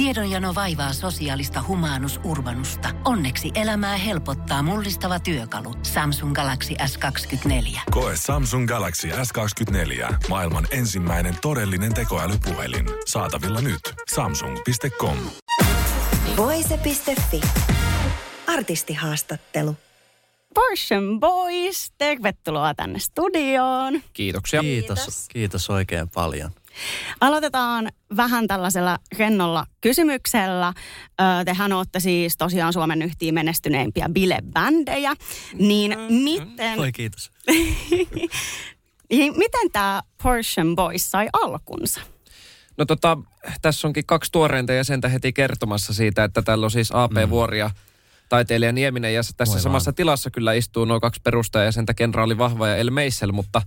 Tiedonjano vaivaa sosiaalista humanus urbanusta. Onneksi elämää helpottaa mullistava työkalu. Samsung Galaxy S24. Koe Samsung Galaxy S24. Maailman ensimmäinen todellinen tekoälypuhelin. Saatavilla nyt. Samsung.com. Voise.fi. Artistihaastattelu. Portion Boys, tervetuloa tänne studioon. Kiitoksia. Kiitos, kiitos, kiitos oikein paljon. Aloitetaan vähän tällaisella rennolla kysymyksellä. Ö, tehän olette siis tosiaan Suomen yhtiin menestyneimpiä bilebändejä. Niin miten, Voi kiitos. niin miten tämä Portion Boys sai alkunsa? No tota, tässä onkin kaksi tuoreinta jäsentä heti kertomassa siitä, että täällä on siis AP Vuori ja taiteilija Nieminen. Ja tässä Moi samassa vaan. tilassa kyllä istuu nuo kaksi perustajajäsentä, kenraali Vahva ja El Meissel, mutta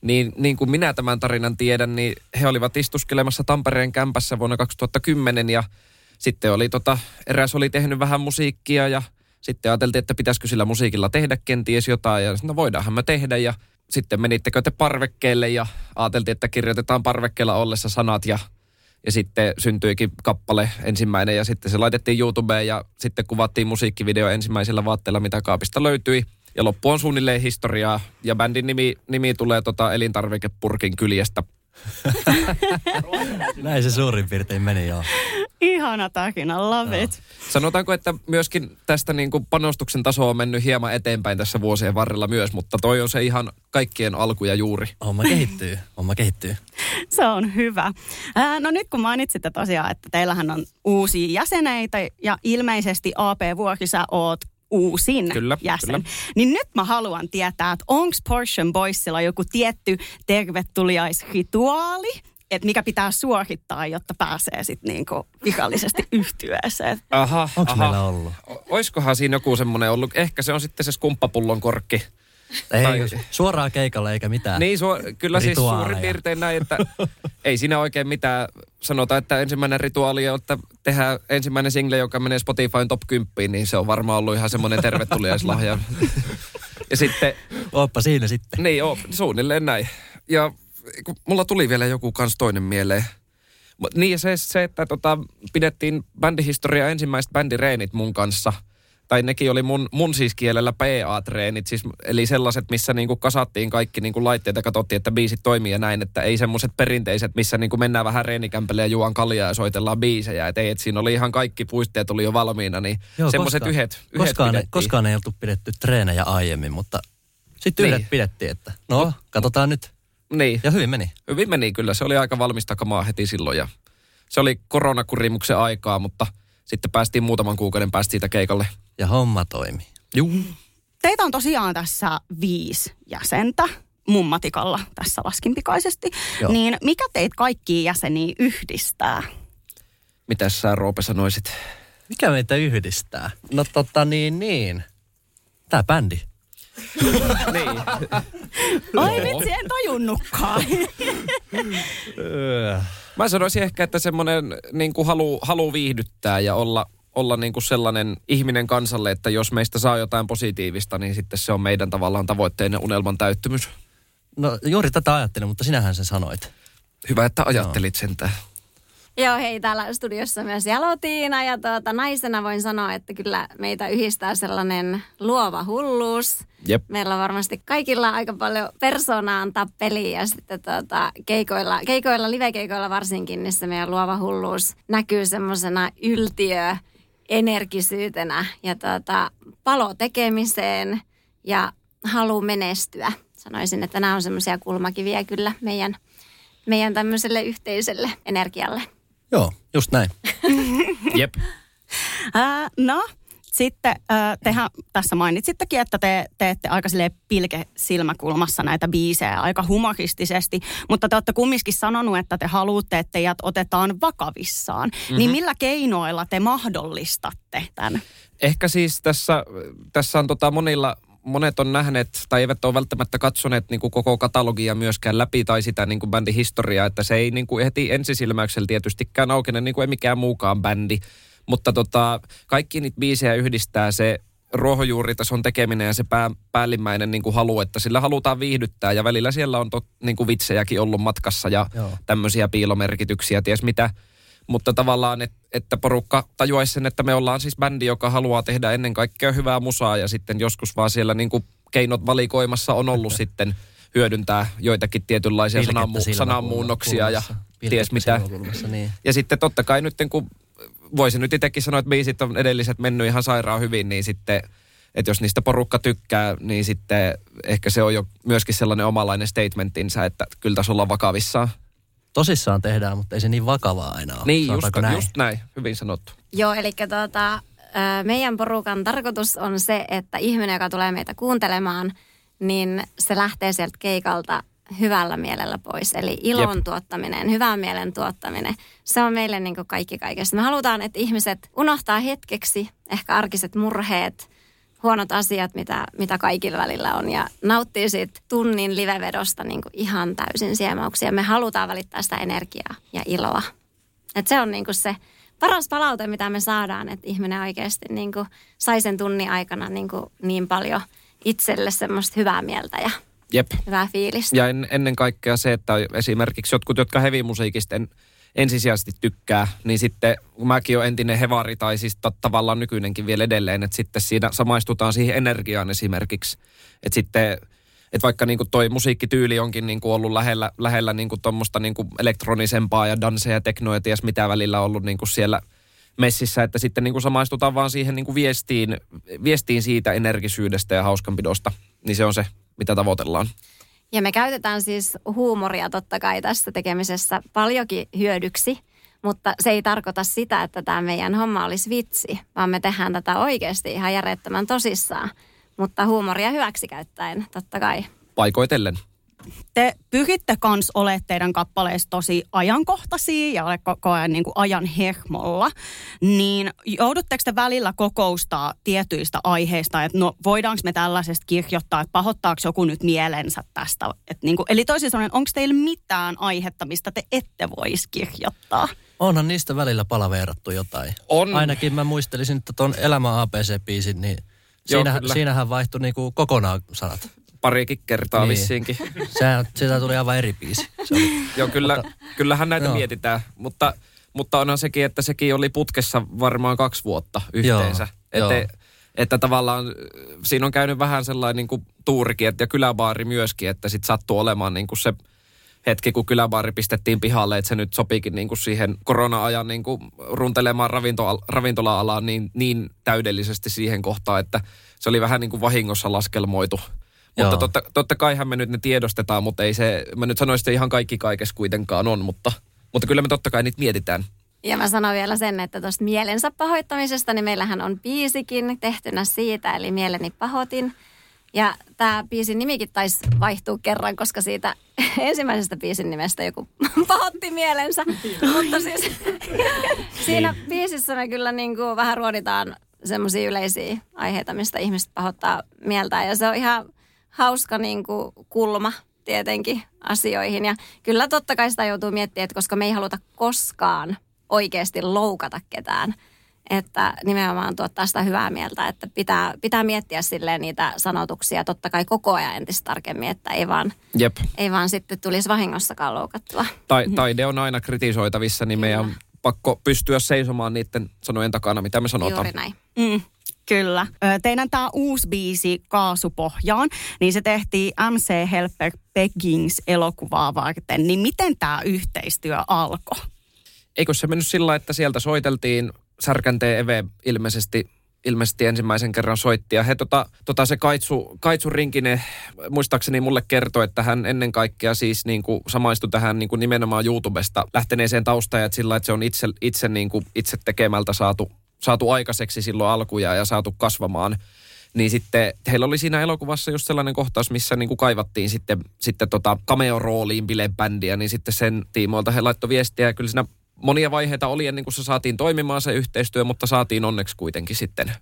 niin, niin kuin minä tämän tarinan tiedän, niin he olivat istuskelemassa Tampereen kämpässä vuonna 2010 ja sitten oli tota, eräs oli tehnyt vähän musiikkia ja sitten ajateltiin, että pitäisikö sillä musiikilla tehdä kenties jotain ja no voidaanhan me tehdä ja sitten menittekö te parvekkeelle ja ajateltiin, että kirjoitetaan parvekkeella ollessa sanat ja ja sitten syntyikin kappale ensimmäinen ja sitten se laitettiin YouTubeen ja sitten kuvattiin musiikkivideo ensimmäisellä vaatteella, mitä kaapista löytyi. Ja loppu on suunnilleen historiaa ja bändin nimi, nimi tulee tota elintarvikepurkin kyljestä. Näin se suurin piirtein meni joo. Ihana tarina, love it. Sanotaanko, että myöskin tästä niin kuin panostuksen taso on mennyt hieman eteenpäin tässä vuosien varrella myös, mutta toi on se ihan kaikkien alku ja juuri. Homma kehittyy, homma kehittyy. Se on hyvä. Ää, no nyt kun mainitsitte tosiaan, että teillähän on uusia jäseneitä ja ilmeisesti AP Vuoki sä oot uusin Kyllä, jäsen. kyllä. Niin nyt mä haluan tietää, että onko Portion Boysilla joku tietty tervetuliaisrituaali, että mikä pitää suorittaa, jotta pääsee sitten niinku virallisesti yhtyeeseen. Aha, Onko meillä ollut? O- Oiskohan siinä joku semmoinen ollut? Ehkä se on sitten se skumppapullon korkki. Ei, Tai- suoraan keikalle eikä mitään. Niin, suo, kyllä siis Rituaaleja. suurin piirtein näin, että ei siinä oikein mitään. Sanotaan, että ensimmäinen rituaali on, että tehdään ensimmäinen single, joka menee Spotifyn top 10, niin se on varmaan ollut ihan semmoinen tervetuliaislahja. ja sitten, Oppa siinä sitten. niin joo, suunnilleen näin. Ja kun mulla tuli vielä joku kans toinen mieleen. Niin ja se, se että tota, pidettiin bändihistoria ensimmäiset bändireenit mun kanssa. Tai nekin oli mun, mun siis kielellä PA-treenit, siis, eli sellaiset, missä niinku kasattiin kaikki niinku laitteet ja katsottiin, että biisit toimii ja näin, että ei semmoiset perinteiset, missä niinku mennään vähän reenikämpälle ja juon kaljaa ja soitellaan biisejä. Et ei, et siinä oli ihan kaikki puisteet oli jo valmiina, niin semmoiset koskaan- yhdet, yhdet koskaan, pidettiin. koskaan ei oltu pidetty treenejä aiemmin, mutta sitten Niin. yhdet pidettiin, että no, katsotaan nyt. Niin. Ja hyvin meni. Hyvin meni kyllä. Se oli aika valmista kamaa heti silloin ja se oli koronakurimuksen aikaa, mutta sitten päästiin muutaman kuukauden päästä siitä keikalle. Ja homma toimi. Juu. Teitä on tosiaan tässä viisi jäsentä mun matikalla tässä laskin pikaisesti. Joo. Niin mikä teitä kaikkia jäseniä yhdistää? Mitäs sä Roope sanoisit? Mikä meitä yhdistää? No tota niin, niin. Tää bändi. niin. Ai vitsi, en tajunnutkaan. Mä sanoisin ehkä, että semmoinen niin kuin halu, halu viihdyttää ja olla, olla niin kuin sellainen ihminen kansalle, että jos meistä saa jotain positiivista, niin sitten se on meidän tavallaan tavoitteen ja unelman täyttymys. No juuri tätä ajattelin, mutta sinähän sen sanoit. Hyvä, että ajattelit sentään. Joo, hei, täällä studiossa myös Jalotiina ja tuota, naisena voin sanoa, että kyllä meitä yhdistää sellainen luova hulluus. Jep. Meillä on varmasti kaikilla aika paljon persoonaa antaa peliin ja sitten tuota, keikoilla, keikoilla, live-keikoilla varsinkin, niin se meidän luova hulluus näkyy semmoisena yltiö energisyytenä ja tuota, palo tekemiseen ja halu menestyä. Sanoisin, että nämä on semmoisia kulmakiviä kyllä meidän, meidän tämmöiselle yhteiselle energialle. Joo, just näin. Jep. Ää, no, sitten tehän tässä mainitsittekin, että te teette aika pilke silmäkulmassa näitä biisejä aika humoristisesti, mutta te olette kumminkin sanonut, että te haluatte, että teidät otetaan vakavissaan. Mm-hmm. Niin millä keinoilla te mahdollistatte tämän? Ehkä siis tässä, tässä on tota monilla, monet on nähneet tai eivät ole välttämättä katsoneet niin kuin koko katalogia myöskään läpi tai sitä niin kuin bändin historiaa, että se ei niin kuin heti ensisilmäyksellä tietystikään aukene niin kuin ei mikään muukaan bändi. Mutta tota, kaikki niitä biisejä yhdistää se ruohonjuuritason tekeminen ja se pää, päällimmäinen niin kuin halu, että sillä halutaan viihdyttää ja välillä siellä on tot, niin kuin vitsejäkin ollut matkassa ja Joo. tämmöisiä piilomerkityksiä, ties mitä. Mutta tavallaan, että että porukka tajuaisi sen, että me ollaan siis bändi, joka haluaa tehdä ennen kaikkea hyvää musaa ja sitten joskus vaan siellä niin kuin keinot valikoimassa on ollut sitten hyödyntää joitakin tietynlaisia sananmu- sananmuunnoksia ja ties mitä. Niin. Ja sitten totta kai nyt kun voisin nyt itsekin sanoa, että biisit on edelliset mennyt ihan sairaan hyvin, niin sitten, että jos niistä porukka tykkää, niin sitten ehkä se on jo myöskin sellainen omalainen statementinsa, että kyllä tässä ollaan vakavissaan. Tosissaan tehdään, mutta ei se niin vakavaa aina ole. Niin, just, näin? just näin, hyvin sanottu. Joo, eli tota, ö, meidän porukan tarkoitus on se, että ihminen, joka tulee meitä kuuntelemaan, niin se lähtee sieltä keikalta hyvällä mielellä pois. Eli ilon Jep. tuottaminen, hyvän mielen tuottaminen, se on meille niin kuin kaikki kaikessa. Me halutaan, että ihmiset unohtaa hetkeksi ehkä arkiset murheet, huonot asiat, mitä, mitä kaikilla välillä on ja nauttii siitä tunnin livevedosta niin kuin ihan täysin siemauksia. Me halutaan välittää sitä energiaa ja iloa. Et se on niin kuin se paras palaute, mitä me saadaan, että ihminen oikeasti niin kuin sai sen tunnin aikana niin, kuin niin paljon itselle semmoista hyvää mieltä ja Jep. hyvää fiilistä. Ja en, ennen kaikkea se, että esimerkiksi jotkut, jotka heavy-musiikista en, ensisijaisesti tykkää, niin sitten kun mäkin olen entinen hevari tai siis ta- tavallaan nykyinenkin vielä edelleen, että sitten siinä samaistutaan siihen energiaan esimerkiksi. Että sitten, että vaikka niinku toi musiikkityyli onkin niinku ollut lähellä, lähellä niinku tuommoista niinku elektronisempaa ja dansea ja teknoa ja ties mitä välillä ollut niinku siellä messissä, että sitten niinku samaistutaan vaan siihen niinku viestiin, viestiin siitä energisyydestä ja hauskanpidosta, niin se on se, mitä tavoitellaan. Ja me käytetään siis huumoria totta kai tässä tekemisessä paljonkin hyödyksi, mutta se ei tarkoita sitä, että tämä meidän homma olisi vitsi, vaan me tehdään tätä oikeasti ihan järjettömän tosissaan. Mutta huumoria hyväksi käyttäen, totta kai. Paikoitellen. Te pyritte kans olemaan teidän kappaleissa tosi ajankohtaisia ja ole koko ajan niin kuin ajan hehmolla, niin joudutteko te välillä kokoustaa tietyistä aiheista, että no voidaanko me tällaisesta kirjoittaa, että pahoittaako joku nyt mielensä tästä? Et niin kuin, eli toisin sanoen, onko teillä mitään aihetta, mistä te ette voisi kirjoittaa? Onhan niistä välillä palaveerattu jotain. On. Ainakin mä muistelisin, että tuon Elämä ABC-biisin, niin Joo, siinä, kyllä. siinähän vaihtui niinku kokonaan sanat. Parikin kertaa Niin. vissiinkin. Sehän, siitä tuli aivan eri biisi. Joo, kyllä, kyllähän näitä Joo. mietitään, mutta, mutta onhan sekin, että sekin oli putkessa varmaan kaksi vuotta yhteensä. Joo, Että, joo. että tavallaan äh, siinä on käynyt vähän sellainen niin kuin tuurikin, että, ja kyläbaari myöskin, että sitten sattuu olemaan niin kuin se hetki, kun kyläbaari pistettiin pihalle, että se nyt sopiikin niin kuin siihen korona-ajan niin kuin runtelemaan ravinto, ravintola-alaan niin, niin täydellisesti siihen kohtaan, että se oli vähän niin kuin vahingossa laskelmoitu. Joo. Mutta totta, totta kaihan me nyt ne tiedostetaan, mutta ei se, mä nyt sanoisin, että ihan kaikki kaikessa kuitenkaan on, mutta, mutta kyllä me totta kai niitä mietitään. Ja mä sanon vielä sen, että tuosta mielensä pahoittamisesta, niin meillähän on biisikin tehtynä siitä, eli Mieleni pahoitin. Ja tämä biisin nimikin taisi vaihtua kerran, koska siitä ensimmäisestä biisin nimestä joku pahoitti mielensä. Mutta siis siinä biisissä me kyllä niin kuin vähän ruoditaan semmoisia yleisiä aiheita, mistä ihmiset pahoittaa mieltään. Ja se on ihan hauska niin kuin kulma tietenkin asioihin. Ja kyllä totta kai sitä joutuu miettimään, että koska me ei haluta koskaan oikeasti loukata ketään. Että nimenomaan tuottaa sitä hyvää mieltä, että pitää, pitää miettiä silleen niitä sanotuksia totta kai koko ajan entistä tarkemmin, että ei vaan, Jep. ei vaan sitten tulisi vahingossakaan loukattua. Tai, taide on aina kritisoitavissa, niin meidän on pakko pystyä seisomaan niiden sanojen takana, mitä me sanotaan. Juuri näin. Mm, kyllä. Teidän tämä uusi biisi Kaasupohjaan, niin se tehtiin MC Helper Peggings elokuvaa varten. Niin miten tämä yhteistyö alkoi? Eikö se mennyt sillä, että sieltä soiteltiin, Särkänteen Eve ilmeisesti, ilmeisesti ensimmäisen kerran soitti. Ja he tota, tota se Kaitsu, Kaitsu Rinkinen muistaakseni mulle kertoi, että hän ennen kaikkea siis niin kuin samaistui tähän niin kuin nimenomaan YouTubesta lähteneeseen taustaan, että sillä että se on itse, itse, niin kuin, itse tekemältä saatu, saatu aikaiseksi silloin alkuja ja saatu kasvamaan. Niin sitten heillä oli siinä elokuvassa just sellainen kohtaus, missä niin kuin kaivattiin sitten, sitten tota cameo-rooliin bilebändiä, niin sitten sen tiimoilta he laittoi viestiä ja kyllä siinä monia vaiheita oli ennen kuin se saatiin toimimaan se yhteistyö, mutta saatiin onneksi kuitenkin sitten.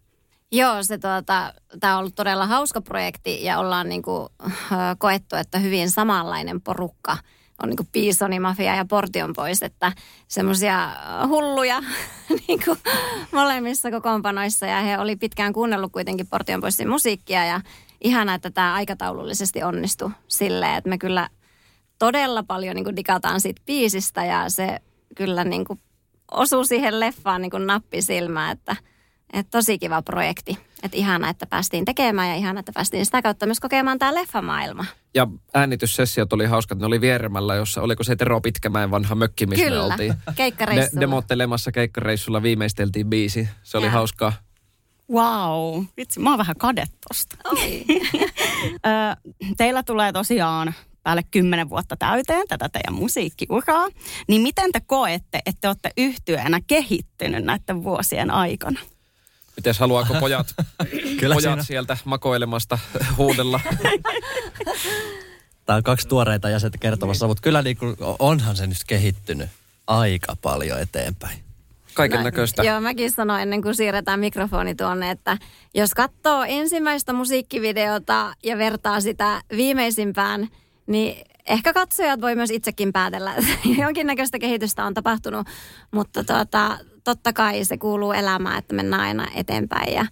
Joo, se tuota, tämä on ollut todella hauska projekti ja ollaan niinku, äh, koettu, että hyvin samanlainen porukka on niinku Piisoni, Mafia ja Portion pois, että semmoisia hulluja niinku, molemmissa kokoonpanoissa ja he oli pitkään kuunnellut kuitenkin Portion poissin musiikkia ja ihana, että tämä aikataulullisesti onnistui silleen, että me kyllä todella paljon niinku digataan siitä biisistä ja se kyllä niinku osuu siihen leffaan niin kuin nappi silmään, että, että tosi kiva projekti. Että ihana, että päästiin tekemään ja ihana, että päästiin sitä kautta myös kokemaan tämä leffamaailma. Ja äänityssessiot oli hauskat. Ne oli Vieremällä, jossa oliko se Tero Pitkämäen vanha mökki, missä Kyllä, me oltiin. keikkareissulla. De- demottelemassa keikkareissulla viimeisteltiin biisi. Se oli Joo. hauskaa. Wow, vitsi, mä oon vähän kade tosta. Teillä tulee tosiaan päälle kymmenen vuotta täyteen tätä teidän musiikkiuraa. Niin miten te koette, että te olette yhtyeenä kehittynyt näiden vuosien aikana? Mites haluaako pojat, Kyllä pojat siinä- sieltä makoilemasta huudella? Tää on kaksi tuoreita jäsentä kertomassa, mutta kyllä niin kuin, onhan se nyt kehittynyt aika paljon eteenpäin. Kaiken näköistä. Joo, mäkin sanoin ennen kuin siirretään mikrofoni tuonne, että jos katsoo ensimmäistä musiikkivideota ja vertaa sitä viimeisimpään, niin ehkä katsojat voi myös itsekin päätellä, että jonkinnäköistä kehitystä on tapahtunut, mutta tuota, totta kai se kuuluu elämään, että mennään aina eteenpäin ja,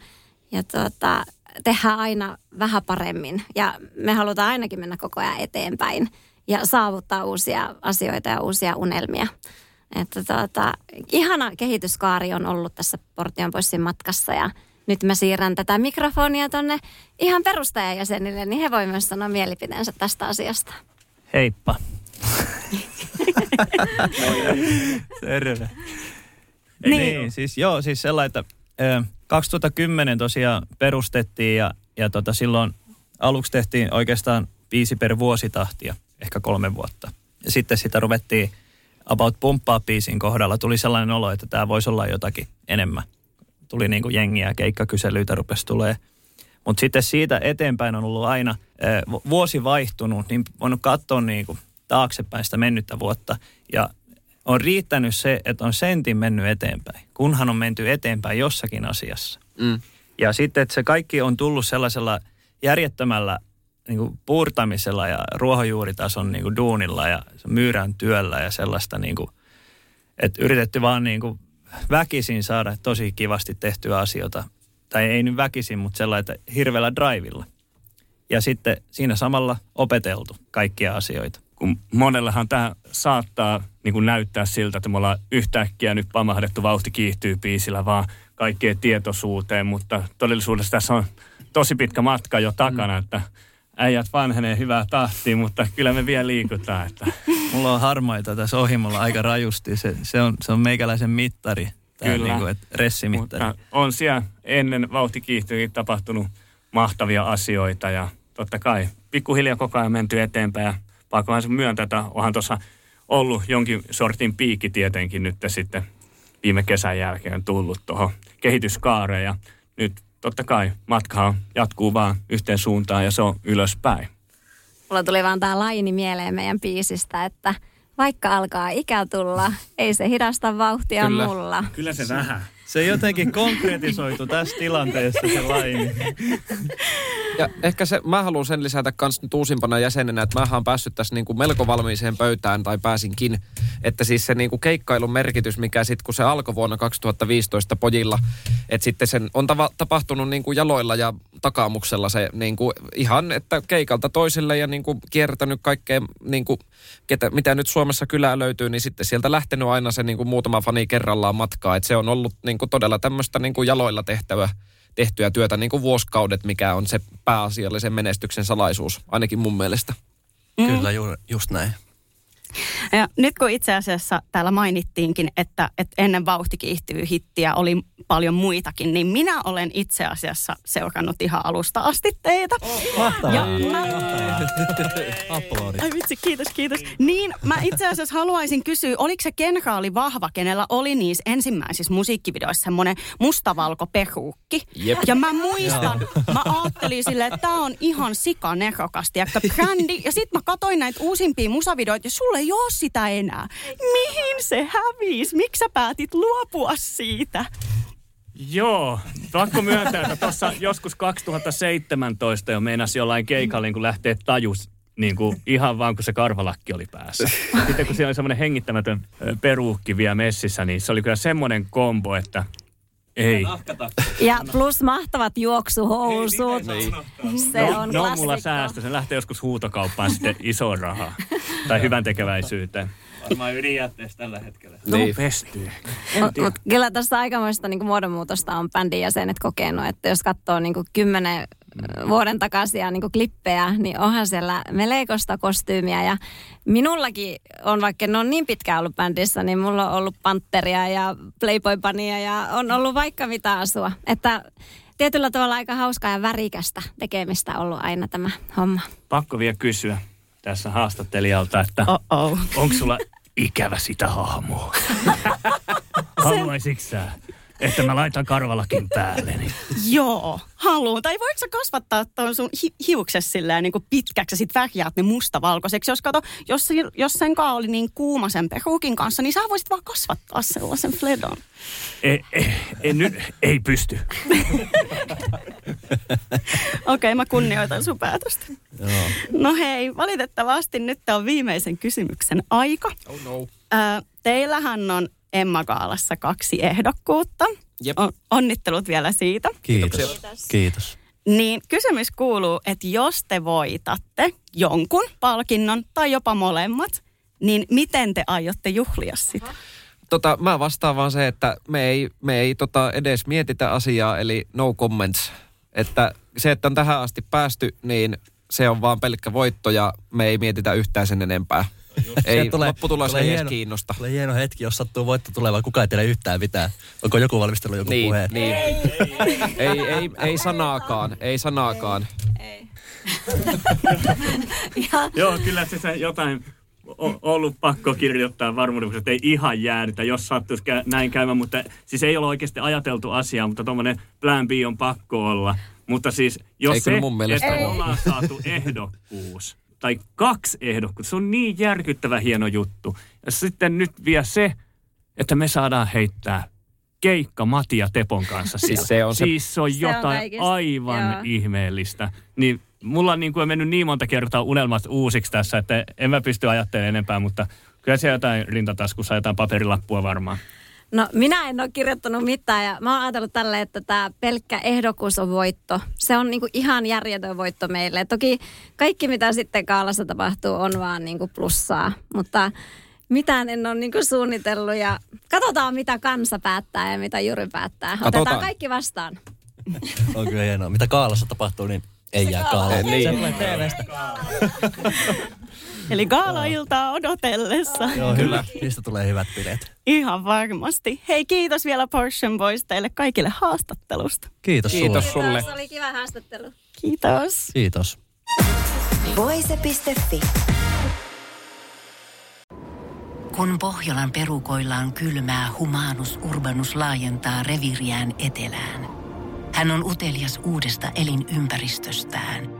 ja tuota, tehdään aina vähän paremmin ja me halutaan ainakin mennä koko ajan eteenpäin ja saavuttaa uusia asioita ja uusia unelmia. Että tuota, ihana kehityskaari on ollut tässä Portion Poissin matkassa ja nyt mä siirrän tätä mikrofonia tonne ihan perustajajäsenille, niin he voi myös sanoa mielipiteensä tästä asiasta. Heippa. Terve. Niin. Niin. niin, siis joo, siis sellainen, että ö, 2010 tosiaan perustettiin ja, ja tota, silloin aluksi tehtiin oikeastaan viisi per vuositahtia, ehkä kolme vuotta. Ja sitten sitä ruvettiin about pumppaa biisin kohdalla. Tuli sellainen olo, että tämä voisi olla jotakin enemmän. Tuli niin kuin jengiä, keikkakyselyitä rupesi tulee. Mutta sitten siitä eteenpäin on ollut aina ö, vuosi vaihtunut, niin voinut katsoa niin kuin taaksepäin sitä mennyttä vuotta. Ja on riittänyt se, että on sentin mennyt eteenpäin, kunhan on menty eteenpäin jossakin asiassa. Mm. Ja sitten, että se kaikki on tullut sellaisella järjettömällä niin kuin puurtamisella ja ruohonjuuritason niin kuin duunilla ja myyrän työllä ja sellaista, niin kuin, että yritetty vaan niin kuin väkisin saada tosi kivasti tehtyä asioita. Tai ei nyt väkisin, mutta sellainen, että hirveällä drivilla. Ja sitten siinä samalla opeteltu kaikkia asioita. kun monellahan tämä saattaa niin kuin näyttää siltä, että me ollaan yhtäkkiä nyt pamahdettu vauhti kiihtyy biisillä vaan kaikkeen tietoisuuteen, mutta todellisuudessa tässä on tosi pitkä matka jo takana, että äijät vanhenee hyvää tahtia, mutta kyllä me vielä liikutaan. Että. Mulla on harmaita tässä ohimolla aika rajusti. Se, se, on, se on meikäläisen mittari. Tää Kyllä. Niin kuin, että ressimittari. Mutta on siellä ennen vauhti kiihtyykin tapahtunut mahtavia asioita ja totta kai pikkuhiljaa koko ajan menty eteenpäin ja pakkohan se myöntää, että onhan tuossa ollut jonkin sortin piikki tietenkin nyt sitten viime kesän jälkeen tullut tuohon kehityskaareen ja nyt totta kai matka jatkuu vaan yhteen suuntaan ja se on ylöspäin. Mulla tuli vaan tää laini mieleen meidän biisistä, että vaikka alkaa ikä tulla, ei se hidasta vauhtia Kyllä. mulla. Kyllä se vähän. Se jotenkin konkretisoitu tässä tilanteessa se laini. Ja ehkä se, mä haluan sen lisätä kans nyt uusimpana jäsenenä, että mä oon päässyt tässä kuin melko valmiiseen pöytään, tai pääsinkin. Että siis se niin kuin keikkailun merkitys, mikä sitten kun se alkoi vuonna 2015 pojilla, että sitten sen on tava, tapahtunut kuin jaloilla ja takaamuksella se niin kuin ihan, että keikalta toiselle ja niin kuin kiertänyt kaikkea, niin kuin, ketä, mitä nyt Suomessa kylää löytyy, niin sitten sieltä lähtenyt aina se niin kuin muutama fani kerrallaan matkaa. Että se on ollut niin kuin todella tämmöistä niin kuin jaloilla tehtävä tehtyä työtä niin kuin vuosikaudet, mikä on se pääasiallisen menestyksen salaisuus, ainakin mun mielestä. Kyllä, ju, just näin. Ja nyt kun itse asiassa täällä mainittiinkin, että, että ennen vauhti kiihtyy hittiä oli paljon muitakin, niin minä olen itse asiassa seurannut ihan alusta asti teitä. Mahtavaa. Ja mä, ai vitsi, kiitos, kiitos. Niin, mä itse asiassa haluaisin kysyä, oliko se kenraali vahva, kenellä oli niissä ensimmäisissä musiikkivideoissa semmoinen mustavalko peruukki. Jep. Ja mä muistan, mä ajattelin silleen, että tää on ihan sikanerokasti, että brändi. Ja sit mä katsoin näitä uusimpia musavideoita ja sulle ei oo sitä enää. Mihin se hävisi? Miksi sä päätit luopua siitä? Joo, pakko myöntää, että tuossa joskus 2017 jo meinasi jollain keikalla niin kun lähtee tajus niin kuin ihan vaan kun se karvalakki oli päässä. Sitten kun siellä oli semmoinen hengittämätön peruukki vielä messissä, niin se oli kyllä semmoinen kombo, että ei. Ja plus mahtavat juoksuhousut. Se on No, no mulla säästö, se lähtee joskus huutokauppaan sitten iso rahaa. Tai hyvän tekeväisyyteen. Varmaan ydinjätteessä tällä hetkellä. Niin. Pestyy. Mut, mut kyllä tässä aikamoista niin muodonmuutosta on bändin jäsenet kokenut, että jos katsoo niin kymmenen vuoden takaisia niin klippejä, niin onhan siellä meleikosta kostyymiä ja minullakin on, vaikka ne on niin pitkään ollut bändissä, niin mulla on ollut Panteria ja playboy ja on ollut vaikka mitä asua. Että tietyllä tavalla aika hauskaa ja värikästä tekemistä ollut aina tämä homma. Pakko vielä kysyä tässä haastattelijalta, että onko sulla ikävä sitä hahmoa? Haluaisitko sä, että mä laitan karvalakin päälle? Niin Joo, haluan. Tai voiko sä kasvattaa tuon sun hi- hiukses silleen niin kuin pitkäksi ja sit värjäät ne mustavalkoiseksi? Jos, kato, jos, jos sen kaa oli niin kuuma sen peruukin kanssa, niin sä voisit vaan kasvattaa sellaisen fledon. ei, ei, ei, nyt ei pysty. Okei, okay, mä kunnioitan sun päätöstä. Joo. No hei, valitettavasti nyt on viimeisen kysymyksen aika. Oh no. Ö, teillähän on Emma Kaalassa kaksi ehdokkuutta. Jep. On, onnittelut vielä siitä. Kiitos. Kiitos. Niin kysymys kuuluu, että jos te voitatte jonkun palkinnon tai jopa molemmat, niin miten te aiotte juhlia sitä? Tota, mä vastaan vaan se, että me ei, me ei tota edes mietitä asiaa, eli no comments. Että se, että on tähän asti päästy, niin se on vaan pelkkä voitto ja me ei mietitä yhtään sen enempää. Ei, tulee- lopputulos tulee ei hieno- kiinnosta. Tulee hieno hetki, jos sattuu voitto tulemaan, kukaan ei tiedä yhtään mitään. Onko joku valmistellut joku Niin, puheen? niin. Ei, ei, ei sanaakaan, ei sanaakaan. Ja Joo, kyllä se, se jotain o- ollut pakko kirjoittaa varmuudeksi, että ei ihan jäädytä, jos sattuisi kä- näin käymään. Mutta siis ei ole oikeasti ajateltu asiaa, mutta tuommoinen plan B on pakko olla. Mutta siis jos Ei se, mun mielestä että ole. ollaan saatu ehdokkuus, tai kaksi ehdokkuutta, se on niin järkyttävä hieno juttu. Ja sitten nyt vielä se, että me saadaan heittää keikka Mati ja Tepon kanssa Siis siellä. se on se- siis se on Se on jotain kaikista, aivan joo. ihmeellistä. Niin mulla on niin kuin mennyt niin monta kertaa unelmat uusiksi tässä, että en mä pysty ajattelemaan enempää, mutta kyllä siellä jotain rintataskussa, jotain paperilappua varmaan. No minä en ole kirjoittanut mitään ja mä oon ajatellut tälle, että tämä pelkkä ehdokkuus on voitto. Se on niinku ihan järjetön voitto meille. Toki kaikki mitä sitten kaalassa tapahtuu on vaan niinku plussaa, mutta mitään en ole niinku suunnitellut ja katsotaan mitä kansa päättää ja mitä Juri päättää. Otetaan Katsotaan. kaikki vastaan. On kyllä hienoa. Mitä Kaalassa tapahtuu, niin ei jää Kaala. Eh, niin. Se tulee TVstä. Eli gaala-iltaa odotellessa. Joo, kyllä. Niistä tulee hyvät bileet. Ihan varmasti. Hei, kiitos vielä Portion Boys teille kaikille haastattelusta. Kiitos, Kiitos sulle. Se oli kiva haastattelu. Kiitos. Kiitos. Voise.fi. Kun Pohjolan perukoillaan kylmää, humanus urbanus laajentaa reviriään etelään. Hän on utelias uudesta elinympäristöstään.